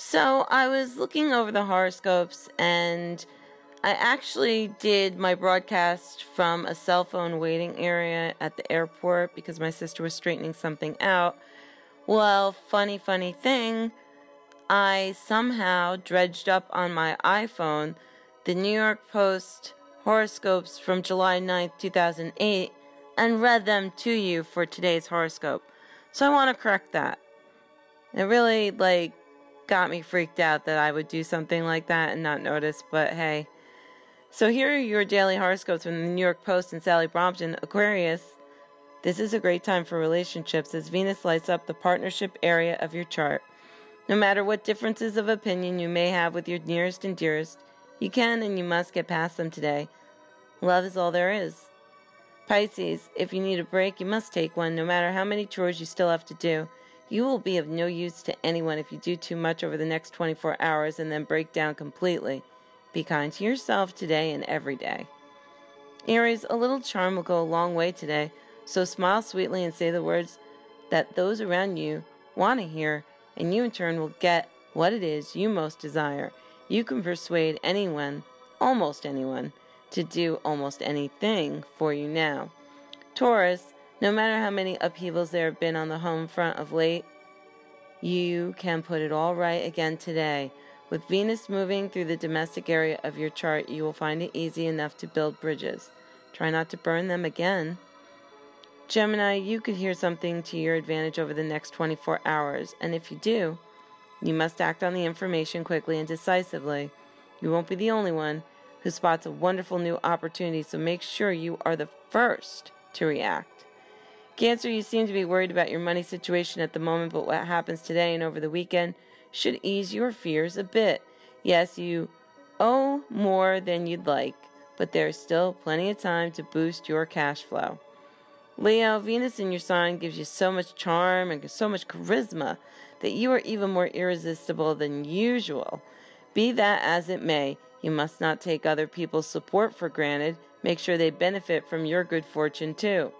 So I was looking over the horoscopes and I actually did my broadcast from a cell phone waiting area at the airport because my sister was straightening something out. Well, funny, funny thing, I somehow dredged up on my iPhone the New York Post horoscopes from July 9th, 2008, and read them to you for today's horoscope. So I want to correct that. It really, like, got me freaked out that I would do something like that and not notice, but hey. So here are your daily horoscopes from the New York Post and Sally Brompton, Aquarius. This is a great time for relationships as Venus lights up the partnership area of your chart. No matter what differences of opinion you may have with your nearest and dearest, you can and you must get past them today. Love is all there is. Pisces, if you need a break, you must take one, no matter how many chores you still have to do. You will be of no use to anyone if you do too much over the next 24 hours and then break down completely. Be kind to yourself today and every day. Aries, a little charm will go a long way today, so smile sweetly and say the words that those around you want to hear, and you in turn will get what it is you most desire. You can persuade anyone, almost anyone, to do almost anything for you now. Taurus, no matter how many upheavals there have been on the home front of late, you can put it all right again today. With Venus moving through the domestic area of your chart, you will find it easy enough to build bridges. Try not to burn them again. Gemini, you could hear something to your advantage over the next 24 hours, and if you do, you must act on the information quickly and decisively. You won't be the only one who spots a wonderful new opportunity, so make sure you are the first to react. Cancer, you seem to be worried about your money situation at the moment, but what happens today and over the weekend should ease your fears a bit. Yes, you owe more than you'd like, but there's still plenty of time to boost your cash flow. Leo, Venus in your sign gives you so much charm and so much charisma that you are even more irresistible than usual. Be that as it may, you must not take other people's support for granted. Make sure they benefit from your good fortune too.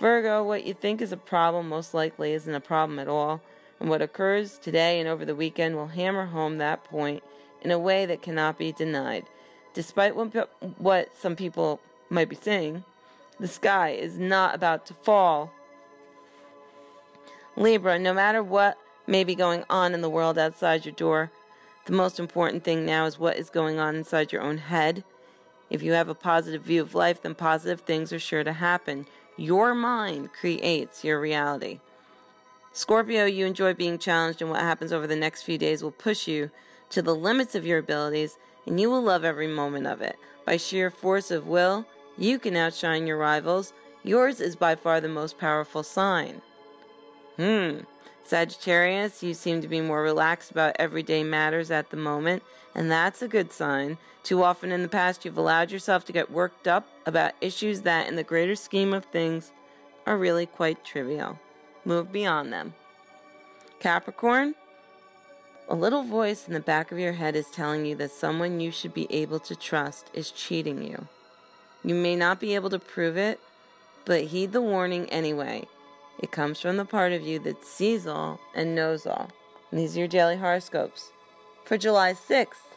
Virgo, what you think is a problem most likely isn't a problem at all, and what occurs today and over the weekend will hammer home that point in a way that cannot be denied. Despite what, some people might be saying, the sky is not about to fall. Libra, no matter what may be going on in the world outside your door, the most important thing now is what is going on inside your own head. If you have a positive view of life, then positive things are sure to happen. Your mind creates your reality. Scorpio, you enjoy being challenged, and what happens over the next few days will push you to the limits of your abilities, and you will love every moment of it. By sheer force of will, you can outshine your rivals. Yours is by far the most powerful sign. Hmm. Sagittarius, you seem to be more relaxed about everyday matters at the moment, and that's a good sign. Too often in the past, you've allowed yourself to get worked up about issues that, in the greater scheme of things, are really quite trivial. Move beyond them. Capricorn, a little voice in the back of your head is telling you that someone you should be able to trust is cheating you. You may not be able to prove it, but heed the warning anyway. It comes from the part of you that sees all and knows all. And these are your daily horoscopes for July 6th.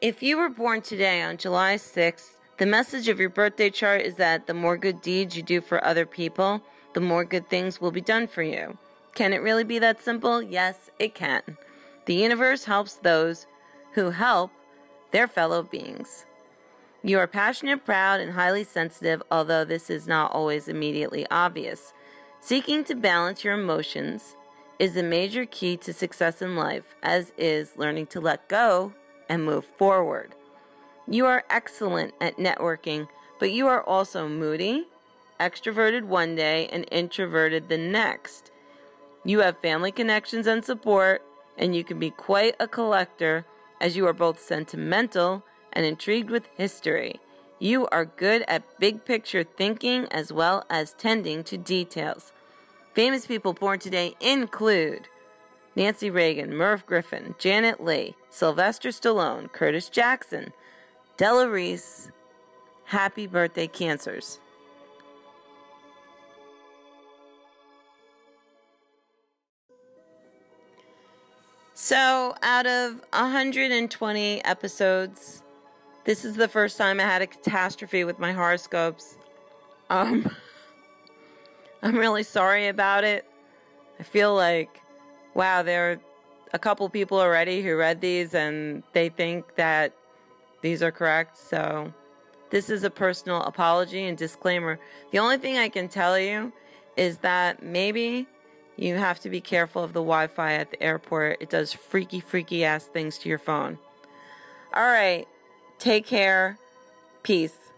If you were born today on July 6th, the message of your birthday chart is that the more good deeds you do for other people, the more good things will be done for you. Can it really be that simple? Yes, it can. The universe helps those who help their fellow beings. You are passionate, proud, and highly sensitive, although this is not always immediately obvious. Seeking to balance your emotions is a major key to success in life, as is learning to let go and move forward. You are excellent at networking, but you are also moody, extroverted one day, and introverted the next. You have family connections and support, and you can be quite a collector as you are both sentimental and intrigued with history. You are good at big picture thinking as well as tending to details. Famous people born today include Nancy Reagan, Merv Griffin, Janet Leigh, Sylvester Stallone, Curtis Jackson, Della Reese. Happy birthday, Cancers. So, out of 120 episodes, this is the first time I had a catastrophe with my horoscopes. Um, I'm really sorry about it. I feel like, wow, there are a couple people already who read these and they think that these are correct. So, this is a personal apology and disclaimer. The only thing I can tell you is that maybe you have to be careful of the Wi Fi at the airport. It does freaky, freaky ass things to your phone. All right. Take care. Peace.